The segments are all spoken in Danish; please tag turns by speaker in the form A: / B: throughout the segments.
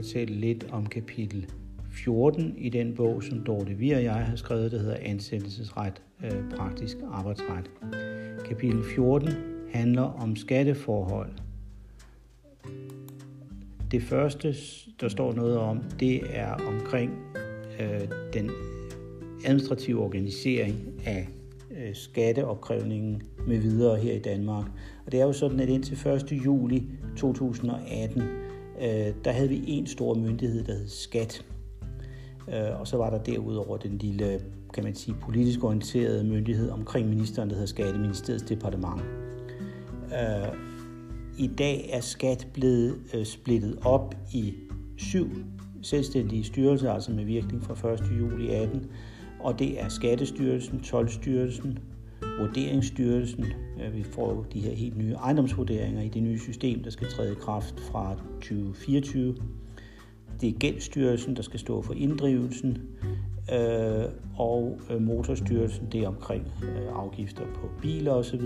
A: fortælle lidt om kapitel 14 i den bog, som Dorte Vi og jeg har skrevet, der hedder Ansættelsesret, øh, praktisk arbejdsret. Kapitel 14 handler om skatteforhold. Det første, der står noget om, det er omkring øh, den administrative organisering af øh, skatteopkrævningen med videre her i Danmark. Og det er jo sådan, at indtil 1. juli 2018, øh, der havde vi en stor myndighed, der hed Skat. Øh, og så var der derudover den lille, kan man sige, politisk orienterede myndighed omkring ministeren, der hedder Skatteministeriets departement. Øh, I dag er skat blevet øh, splittet op i syv selvstændige styrelser, altså med virkning fra 1. juli 18, og det er Skattestyrelsen, Tolvstyrelsen, Vurderingsstyrelsen. Vi får de her helt nye ejendomsvurderinger i det nye system, der skal træde i kraft fra 2024. Det er Gældsstyrelsen, der skal stå for inddrivelsen, øh, og øh, Motorstyrelsen, det er omkring øh, afgifter på biler osv.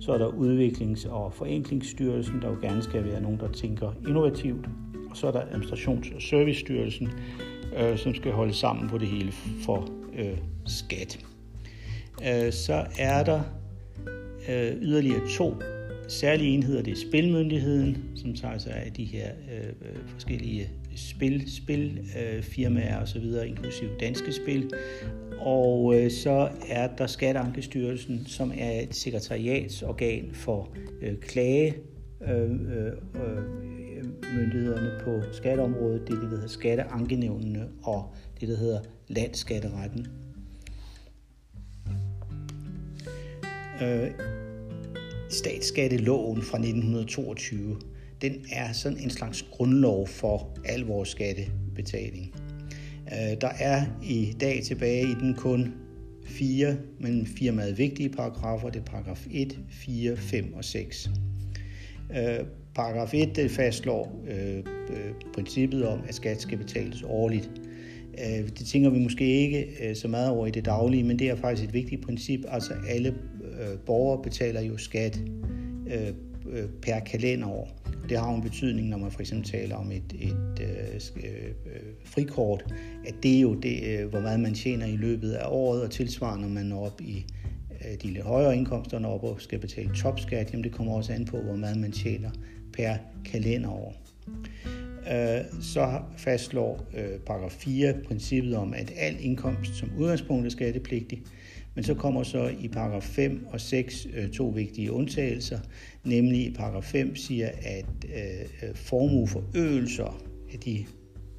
A: Så er der Udviklings- og Forenklingsstyrelsen, der jo gerne skal være nogen, der tænker innovativt. Og så er der Administrations- og Servicestyrelsen, øh, som skal holde sammen på det hele for skat. Øh, så er der øh, yderligere to særlige enheder. Det er Spilmyndigheden, som tager sig af de her øh, forskellige spil, spilfirmaer øh, osv., inklusive danske spil. Og øh, så er der Skatteankestyrelsen, som er et sekretariatsorgan for øh, klage øh, øh, myndighederne på skatteområdet. Det det, der hedder skatteankenævnene og det, der hedder landsskatteretten. Øh, statsskatteloven fra 1922 den er sådan en slags grundlov for al vores skattebetaling. Øh, der er i dag tilbage i den kun fire, men fire meget vigtige paragrafer. Det er paragraf 1, 4, 5 og 6. Øh, paragraf 1 det fastslår øh, øh, princippet om, at skat skal betales årligt. Øh, det tænker vi måske ikke øh, så meget over i det daglige, men det er faktisk et vigtigt princip. Altså alle Øh, borgere betaler jo skat øh, øh, per kalenderår. Det har jo en betydning, når man for eksempel taler om et, et øh, øh, frikort, at det er jo det, øh, hvor meget man tjener i løbet af året, og tilsvarende, når man når op i øh, de lidt højere indkomster, når op og skal betale topskat, jamen det kommer også an på, hvor meget man tjener per kalenderår. Øh, så fastslår øh, paragraf 4 princippet om, at al indkomst som udgangspunkt er skattepligtig, men så kommer så i paragraf 5 og 6 øh, to vigtige undtagelser, nemlig i paragraf 5 siger, at øh, øh formueforøgelser af de,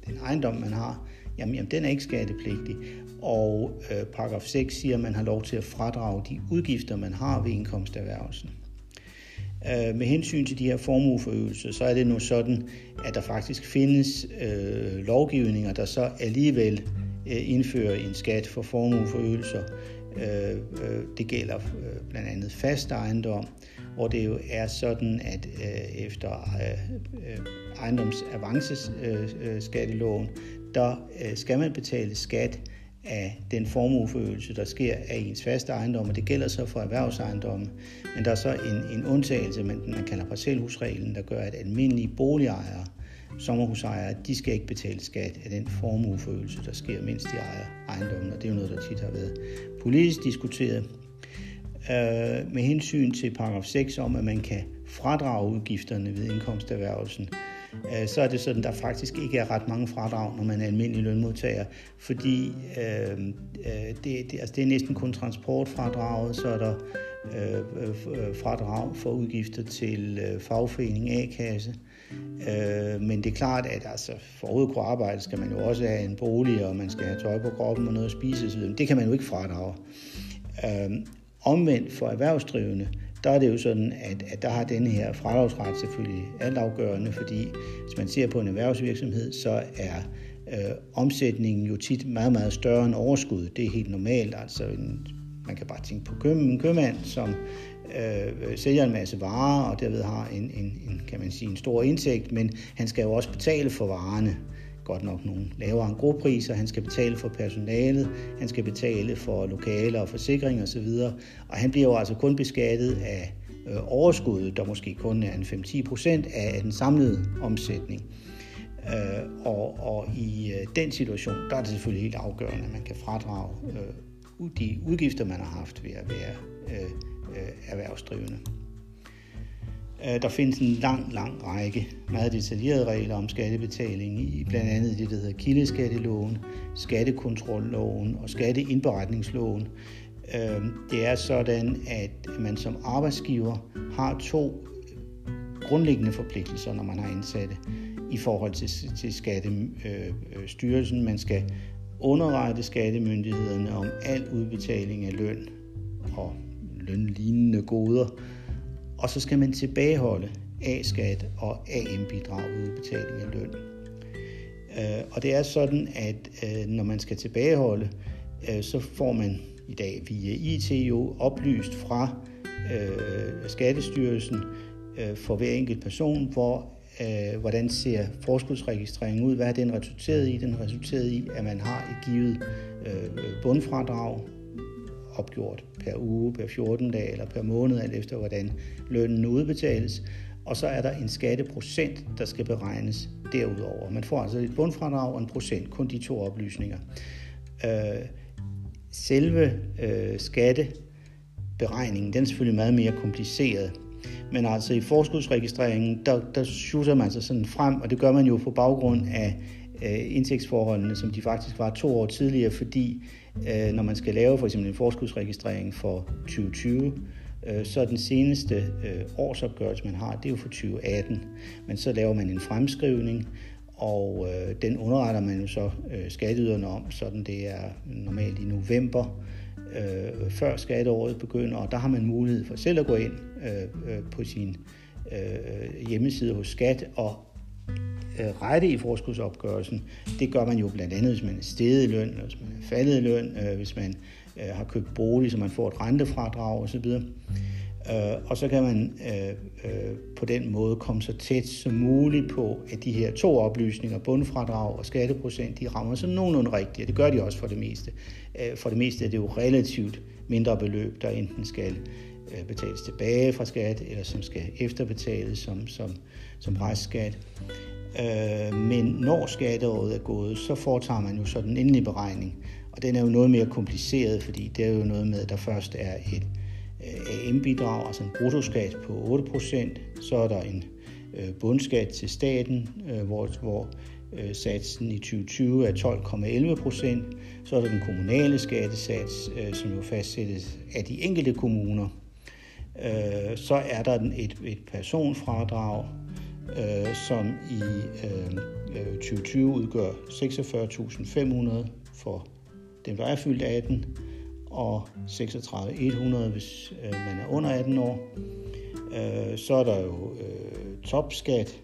A: den ejendom, man har, jamen, jamen den er ikke skattepligtig. Og øh, paragraf 6 siger, at man har lov til at fradrage de udgifter, man har ved indkomsterhvervelsen. Øh, med hensyn til de her formueforøgelser, så er det nu sådan, at der faktisk findes øh, lovgivninger, der så alligevel øh, indfører en skat for formueforøgelser. Øh, øh, det gælder øh, blandt andet fast ejendom, hvor det jo er sådan, at øh, efter ejendomsavanceskatteloven, der skal man betale skat af den formueforøgelse, der sker af ens faste ejendom, og det gælder så for erhvervsejendomme. Men der er så en, en undtagelse, man, man kalder parcelhusreglen, der gør, at almindelige boligejere sommerhusejere, de skal ikke betale skat af den formueforøgelse, der sker, mens de ejer ejendommen, og det er jo noget, der tit har været politisk diskuteret. Øh, med hensyn til paragraf 6 om, at man kan fradrage udgifterne ved indkomsterhvervelsen, øh, så er det sådan, at der faktisk ikke er ret mange fradrag, når man er almindelig lønmodtager, fordi øh, øh det, det, altså det er næsten kun transportfradraget, så er der øh, øh, øh fradrag for udgifter til øh, fagforening, A-kasse, Øh, men det er klart, at altså, for at kunne arbejde, skal man jo også have en bolig, og man skal have tøj på kroppen og noget at spise osv. Det kan man jo ikke fradrage. Øh, omvendt for erhvervsdrivende, der er det jo sådan, at, at der har den her fradragsret selvfølgelig altafgørende, fordi hvis man ser på en erhvervsvirksomhed, så er øh, omsætningen jo tit meget, meget større end overskud. Det er helt normalt. Altså en, man kan bare tænke på køb, en købmand, som øh, sælger en masse varer, og derved har en, en, en, kan man sige, en stor indtægt, men han skal jo også betale for varerne. Godt nok nogle lavere engrospriser, han skal betale for personalet, han skal betale for lokaler og forsikring osv., og han bliver jo altså kun beskattet af øh, overskuddet, der måske kun er en 5-10 procent af den samlede omsætning. Øh, og, og i øh, den situation, der er det selvfølgelig helt afgørende, at man kan fradrage øh, de udgifter, man har haft ved at være øh, Øh, erhvervsdrivende. Øh, der findes en lang, lang række meget detaljerede regler om skattebetaling i blandt andet det, der hedder kildeskatteloven, skattekontrolloven og skatteindberetningsloven. Øh, det er sådan, at man som arbejdsgiver har to grundlæggende forpligtelser, når man har ansatte i forhold til, til Skattestyrelsen. Øh, man skal underrette skattemyndighederne om al udbetaling af løn og lønlignende goder, og så skal man tilbageholde A-skat og AM-bidrag ved udbetaling af løn. Øh, og det er sådan, at øh, når man skal tilbageholde, øh, så får man i dag via IT jo oplyst fra Skattestyrelsen for hver enkelt person, hvor hvordan ser forskudsregistreringen ud, hvad er den resulteret i? Den har resulteret i, at man har et givet bundfradrag opgjort per uge, per 14 dage eller per måned, alt efter hvordan lønnen udbetales. Og så er der en skatteprocent, der skal beregnes derudover. Man får altså et bundfradrag og en procent, kun de to oplysninger. Øh, selve øh, skatteberegningen, den er selvfølgelig meget mere kompliceret. Men altså i forskudsregistreringen, der, der shooter man sig sådan frem, og det gør man jo på baggrund af øh, indtægtsforholdene, som de faktisk var to år tidligere, fordi øh, når man skal lave for eksempel en forskudsregistrering for 2020, øh, så er den seneste øh, årsopgørelse, man har, det er jo for 2018. Men så laver man en fremskrivning, og øh, den underretter man jo så øh, skatteyderne om, sådan det er normalt i november, øh, før skatteåret begynder, og der har man mulighed for selv at gå ind øh, øh, på sin øh, hjemmeside hos Skat og Øh, rette i forskudsopgørelsen. Det gør man jo blandt andet, hvis man er steget i løn, eller hvis man er faldet i løn, øh, hvis man øh, har købt bolig, så man får et rentefradrag osv. Øh, og så kan man øh, øh, på den måde komme så tæt som muligt på, at de her to oplysninger, bundfradrag og skatteprocent, de rammer så nogenlunde rigtigt, og det gør de også for det meste. Øh, for det meste er det jo relativt mindre beløb, der enten skal øh, betales tilbage fra skat, eller som skal efterbetales som, som, som restskat. Øh, men når skatteåret er gået, så foretager man jo så den endelige beregning. Og den er jo noget mere kompliceret, fordi det er jo noget med, at der først er et øh, AM-bidrag, altså en bruttoskat på 8%, så er der en øh, bundskat til staten, øh, hvor, hvor øh, satsen i 2020 er 12,11 procent. Så er der den kommunale skattesats, øh, som jo fastsættes af de enkelte kommuner. Øh, så er der et, et personfradrag, øh, som i øh, øh 2020 udgør 46.500 for dem, der er fyldt 18, og 36.100, hvis øh, man er under 18 år. Øh, så er der jo øh, topskat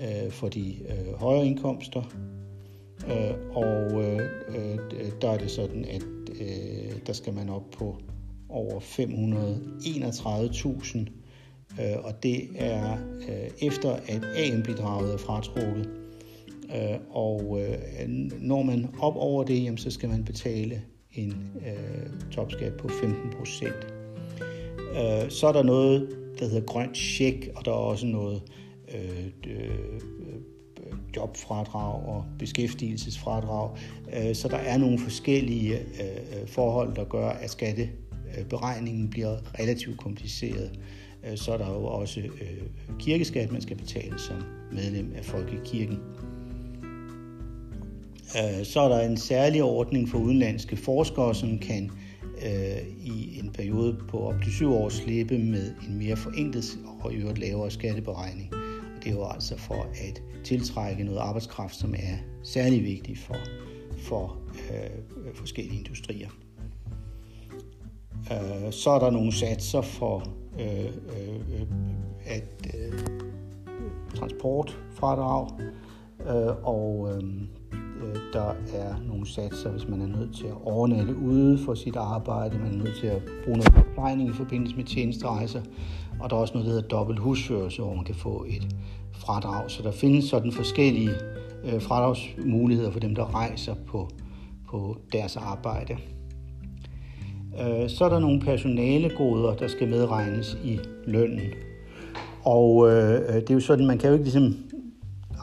A: øh, for de øh, højere indkomster, øh, og øh, øh, der er det sådan, at øh, der skal man op på over 531.000 øh, og det er øh, efter at AM-bidraget er fratrukket. Øh, og øh, når man op over det, jamen, så skal man betale en øh, topskat på 15 procent. Øh, så er der noget, der hedder grønt tjek, og der er også noget øh, øh, øh, jobfradrag og beskæftigelsesfradrag. Øh, så der er nogle forskellige øh, øh forhold, der gør, at skatteberegningen bliver relativt kompliceret. Øh, så er der jo også øh, kirkeskat, man skal betale som medlem af Folkekirken. Øh, så er der en særlig ordning for udenlandske forskere, som kan øh, i en periode på op til syv år slippe med en mere forenklet og i øvrigt lavere skatteberegning. Og det er jo altså for at tiltrække noget arbejdskraft, som er særlig vigtig for, for øh, forskellige industrier. Øh, så er der nogle satser for Øh, øh, øh, at øh, transportfradrag, øh, og øh, øh, der er nogle satser, hvis man er nødt til at overnatte ude for sit arbejde, man er nødt til at bruge noget forplejning i forbindelse med tjenesterejser, og der er også noget, der hedder dobbelt husførelse, hvor man kan få et fradrag. Så der findes sådan forskellige øh, fradragsmuligheder for dem, der rejser på, på deres arbejde. Øh, så er der nogle personalegoder, der skal medregnes i lønnen. Og øh, øh, det er jo sådan, man kan jo ikke ligesom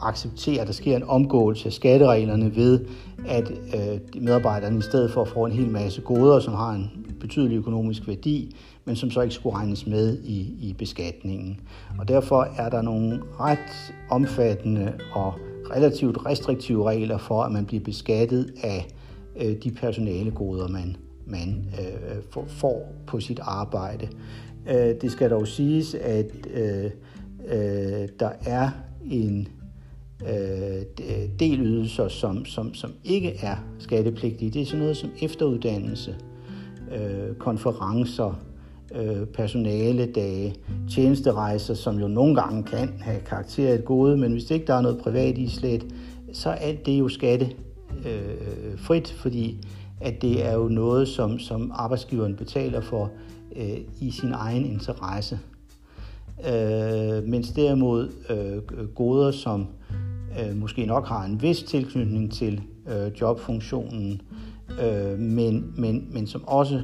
A: acceptere, at der sker en omgåelse af skattereglerne ved, at øh, medarbejderne i stedet for får en hel masse goder, som har en betydelig økonomisk værdi, men som så ikke skulle regnes med i, i beskatningen. Og derfor er der nogle ret omfattende og relativt restriktive regler for, at man bliver beskattet af øh, de personalegoder, man, man øh, får på sit arbejde. Øh, det skal dog siges, at øh, øh, der er en øh, del ydelser, som, som, som ikke er skattepligtige. Det er sådan noget som efteruddannelse, øh, konferencer, øh, personaledage, tjenesterejser, som jo nogle gange kan have karakter af et gode, men hvis ikke der er noget privat islet, så er det jo skattefrit, øh, fordi at det er jo noget, som, som arbejdsgiveren betaler for øh, i sin egen interesse. Øh, mens derimod øh, goder, som øh, måske nok har en vis tilknytning til øh, jobfunktionen, øh, men, men, men som også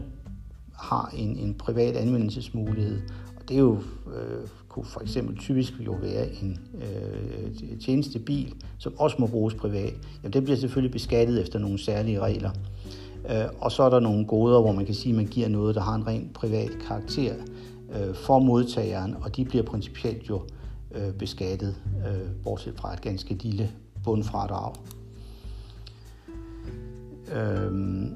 A: har en, en privat anvendelsesmulighed. Og det er jo, øh, kunne for eksempel typisk jo være en øh, tjenestebil, som også må bruges privat. Jamen, det bliver selvfølgelig beskattet efter nogle særlige regler. Øh, og så er der nogle goder, hvor man kan sige, at man giver noget, der har en rent privat karakter øh, for modtageren, og de bliver principielt jo øh, beskattet, øh, bortset fra et ganske lille bundfradrag. Øhm,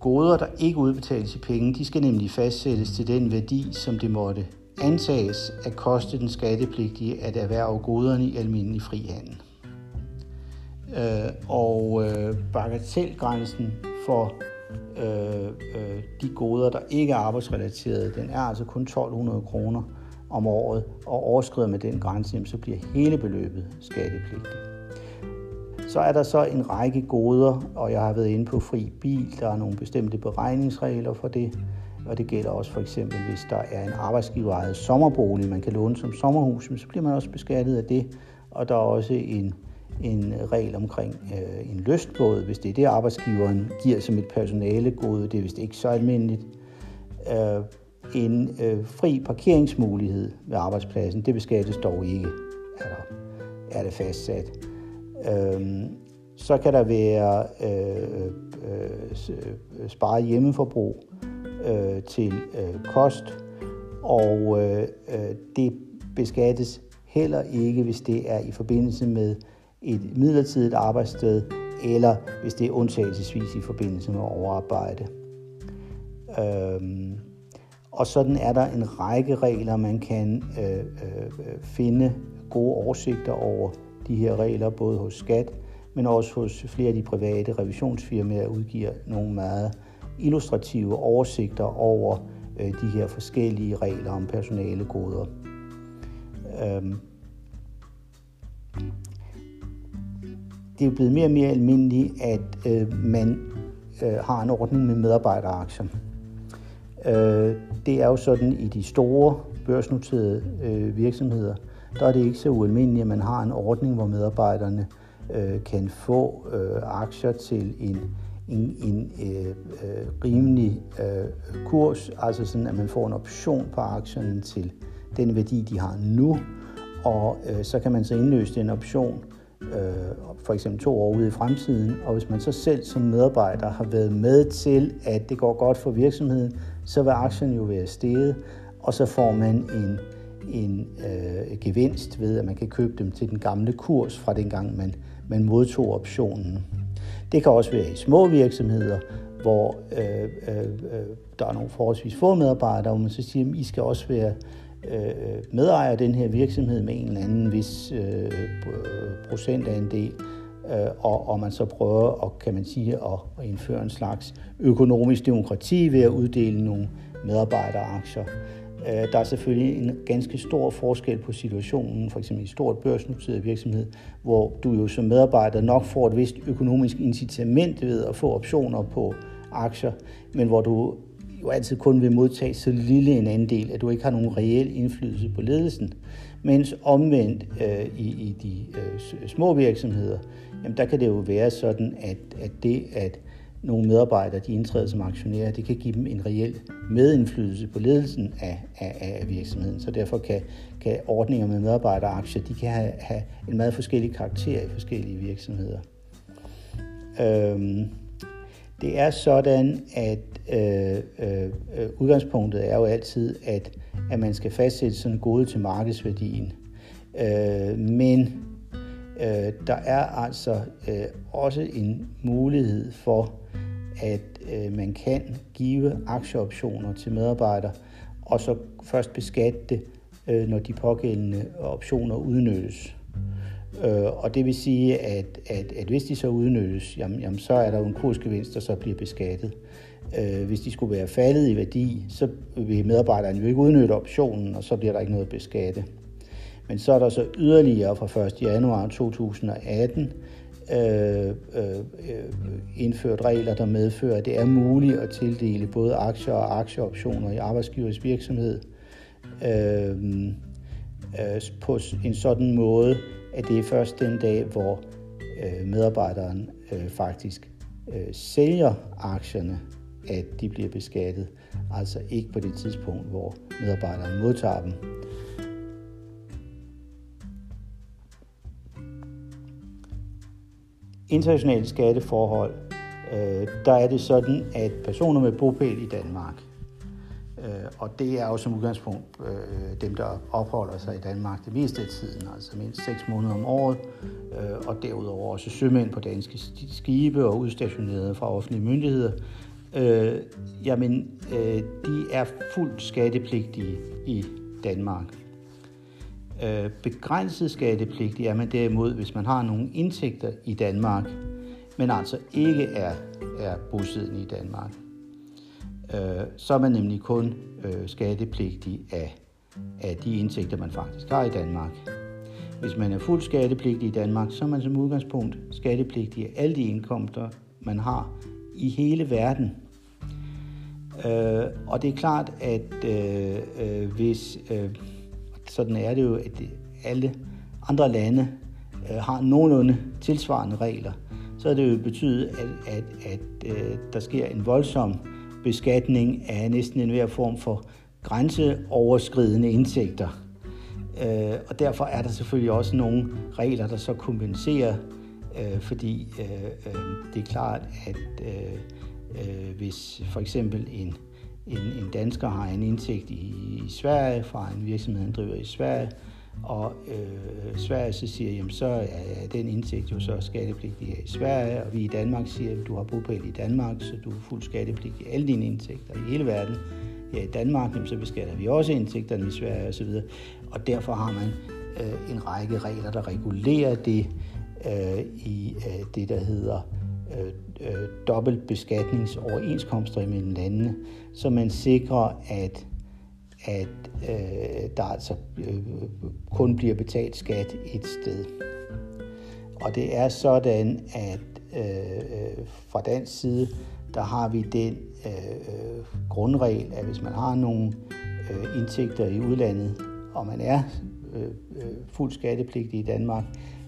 A: goder, der ikke udbetales i penge, de skal nemlig fastsættes til den værdi, som det måtte antages at koste den skattepligtige at erhverve goderne i almindelig frihandel. Øh, og øh, bagatelgrænsen for øh, øh, de goder, der ikke er arbejdsrelaterede, den er altså kun 1200 kroner om året, og overskrider med den grænse, så bliver hele beløbet skattepligtigt. Så er der så en række goder, og jeg har været inde på fri bil. Der er nogle bestemte beregningsregler for det, og det gælder også for eksempel, hvis der er en arbejdsgiverejet sommerbolig, man kan låne som sommerhus, så bliver man også beskattet af det. Og der er også en, en regel omkring øh, en lystbåd, hvis det er det, arbejdsgiveren giver som et personalegode. Det er vist ikke så almindeligt. Øh, en øh, fri parkeringsmulighed ved arbejdspladsen, det beskattes dog ikke, er, der, er det fastsat. Øhm, så kan der være øh, øh, øh sparet hjemmeforbrug øh, til øh, kost, og øh, øh, det beskattes heller ikke, hvis det er i forbindelse med et midlertidigt arbejdssted, eller hvis det er undtagelsesvis i forbindelse med overarbejde. Øhm, og sådan er der en række regler, man kan øh, øh, finde gode oversigter over de her regler, både hos Skat, men også hos flere af de private revisionsfirmaer udgiver nogle meget illustrative oversigter over øh, de her forskellige regler om personalegoder. Øhm. Det er blevet mere og mere almindeligt, at øh, man øh, har en ordning med medarbejderaktier. Øh, det er jo sådan i de store børsnoterede øh, virksomheder, der er det ikke så ualmindeligt, at man har en ordning, hvor medarbejderne øh, kan få øh, aktier til en, en, en øh, øh, rimelig øh, kurs, altså sådan, at man får en option på aktierne til den værdi, de har nu, og øh, så kan man så indløse den option øh, for eksempel to år ude i fremtiden, og hvis man så selv som medarbejder har været med til, at det går godt for virksomheden, så vil aktien jo være steget, og så får man en, en øh, gevinst ved, at man kan købe dem til den gamle kurs fra dengang man, man modtog optionen. Det kan også være i små virksomheder, hvor øh, øh, øh der er nogle forholdsvis få medarbejdere, hvor man så siger, at I skal også være øh, medejer af den her virksomhed med en eller anden vis øh, procentandel, øh, og, og man så prøver og kan man sige, at, at indføre en slags økonomisk demokrati ved at uddele nogle medarbejderaktier. Øh, der er selvfølgelig en ganske stor forskel på situationen, for eksempel i stort børsnoteret virksomhed, hvor du jo som medarbejder nok får et vist økonomisk incitament ved at få optioner på aktier, men hvor du jo altid kun vil modtage så lille en andel, at du ikke har nogen reel indflydelse på ledelsen. Mens omvendt øh, i, i de øh, små virksomheder, jamen der kan det jo være sådan, at, at det at nogle medarbejdere de indtræder som aktionærer, det kan give dem en reel medindflydelse på ledelsen af, af, af virksomheden. Så derfor kan, kan ordninger med medarbejderaktier, de kan have, have en meget forskellig karakter i forskellige virksomheder. Øhm, det er sådan, at øh, øh, udgangspunktet er jo altid, at, at man skal fastsætte sådan gode til markedsværdien. Øh, men øh, der er altså øh, også en mulighed for, at øh, man kan give aktieoptioner til medarbejdere, og så først beskatte det, øh, når de pågældende optioner udnyttes. Øh, og det vil sige, at, at, at hvis de så udnyttes, jamen, jamen, så er der jo en kursgevinst, der så bliver beskattet. Øh, hvis de skulle være faldet i værdi, så vil medarbejderen jo ikke udnytte optionen, og så bliver der ikke noget at beskatte. Men så er der så yderligere fra 1. januar 2018 øh, øh, øh, indført regler, der medfører, at det er muligt at tildele både aktier og aktieoptioner i arbejdsgivers virksomhed øh, øh, på en sådan måde, at det er først den dag, hvor øh, medarbejderen øh, faktisk øh, sælger aktierne, at de bliver beskattet. Altså ikke på det tidspunkt, hvor medarbejderen modtager dem. Internationale skatteforhold, øh, der er det sådan, at personer med bopæl i Danmark, øh, og det er jo som udgangspunkt øh, dem, der opholder sig i Danmark det meste af tiden, altså mindst 6 måneder om året, øh, og derudover også sømænd på danske skibe og udstationerede fra offentlige myndigheder, øh, jamen, øh, de er fuldt skattepligtige i Danmark. Øh, begrænset skattepligtig er man derimod, hvis man har nogle indtægter i Danmark, men altså ikke er, er bosiddende i Danmark. Øh, så er man nemlig kun øh, skattepligtig af, af de indtægter, man faktisk har i Danmark. Hvis man er fuldt skattepligtig i Danmark, så er man som udgangspunkt skattepligtig af alle de indkomster, man har i hele verden. Øh, og det er klart, at øh, øh, hvis øh, sådan er det jo, at alle andre lande øh, har nogenlunde tilsvarende regler, så er det jo betydet, at, at, at øh, der sker en voldsom beskatning af næsten enhver form for grænseoverskridende indtægter. Øh, og derfor er der selvfølgelig også nogle regler, der så kompenserer, øh, fordi øh, øh, det er klart, at øh, øh, hvis for eksempel en en, en dansker har en indsigt i, i Sverige fra en virksomhed, han driver i Sverige, og øh, Sverige så siger, jamen så er den indtægt jo så skattepligtig i Sverige, og vi i Danmark siger, at du har bopæl i Danmark, så du er fuldt skattepligtig alle dine indtægter i hele verden. Ja, i Danmark, jamen, så beskatter vi også indtægterne i Sverige osv. Og derfor har man øh, en række regler, der regulerer det øh, i øh, det, der hedder Øh, øh, dobbeltbeskatningsoverenskomster imellem landene, så man sikrer, at, at øh, der altså øh, kun bliver betalt skat et sted. Og det er sådan, at øh, fra dansk side, der har vi den øh, grundregel, at hvis man har nogle øh, indtægter i udlandet, og man er øh, øh fuldt skattepligtig i Danmark,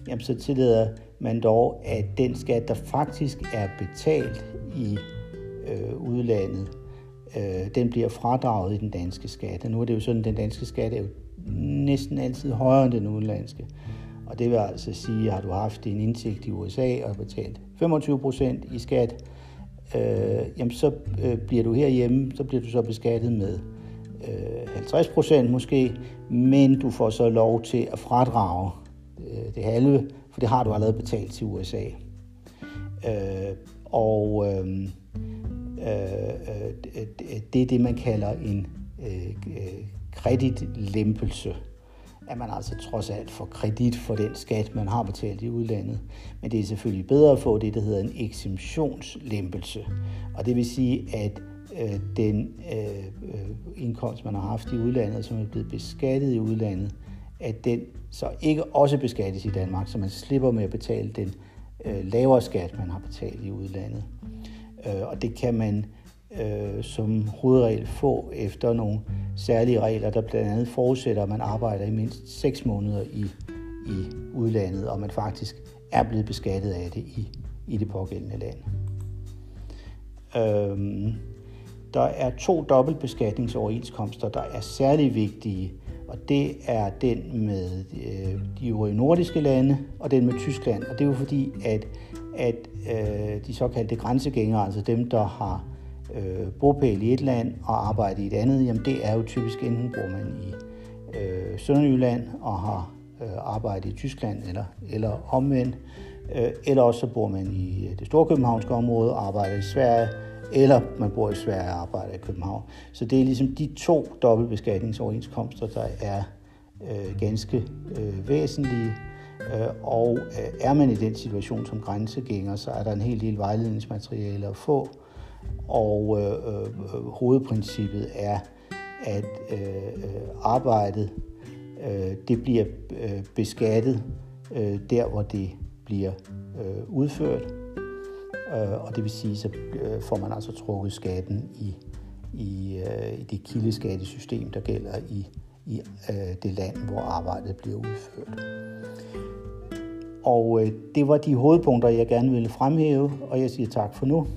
A: jamen så tillader man dog, at den skat, der faktisk er betalt i øh, udlandet, øh, den bliver fradraget i den danske skat. Og nu er det jo sådan, at den danske skat er jo næsten altid højere end den udenlandske. Og det vil altså sige, at har du haft en indtægt i USA og betalt 25 procent i skat, øh, jamen så øh, bliver du herhjemme, så bliver du så beskattet med øh, 50 procent måske, men du får så lov til at fradrage øh, det halve for det har du allerede betalt til USA. Øh, og øhm, øh, øh, det er det, man kalder en øh, øh kreditlempelse at man altså trods alt får kredit for den skat, man har betalt i udlandet. Men det er selvfølgelig bedre at få det, der hedder en exemptionslempelse. Og det vil sige, at øh, den øh, øh, indkomst, man har haft i udlandet, som er blevet beskattet i udlandet, at den så ikke også beskattes i Danmark, så man slipper med at betale den øh, lavere skat, man har betalt i udlandet. Øh, og det kan man øh, som hovedregel få efter nogle særlige regler, der blandt andet forudsætter, at man arbejder i mindst 6 måneder i, i udlandet, og man faktisk er blevet beskattet af det i, i det pågældende land. Øhm, der er to dobbeltbeskatningsoverenskomster, der er særlig vigtige, og det er den med øh, de øvrige nordiske lande og den med Tyskland. Og det er jo fordi, at, at øh, de såkaldte grænsegængere, altså dem, der har øh, bopæl i et land og arbejde i et andet, jamen det er jo typisk enten bor man i øh, Sønderjylland og har øh, arbejde i Tyskland eller, eller omvendt, øh, eller også så bor man i øh, det store københavnske område og arbejder i Sverige, eller man bor i Sverige og arbejder i København. Så det er ligesom de to dobbeltbeskatningsoverenskomster, der er øh, ganske øh, væsentlige. Øh, og øh, er man i den situation som grænsegænger, så er der en hel del vejledningsmateriale at få. Og øh, øh, hovedprincippet er, at øh, arbejdet øh, det bliver øh, beskattet øh, der, hvor det bliver øh, udført. Øh, og det vil sige, så øh, får man altså trukket skatten i, i, øh, i det kildeskattesystem, der gælder i, i øh, det land, hvor arbejdet bliver udført. Og det var de hovedpunkter, jeg gerne ville fremhæve, og jeg siger tak for nu.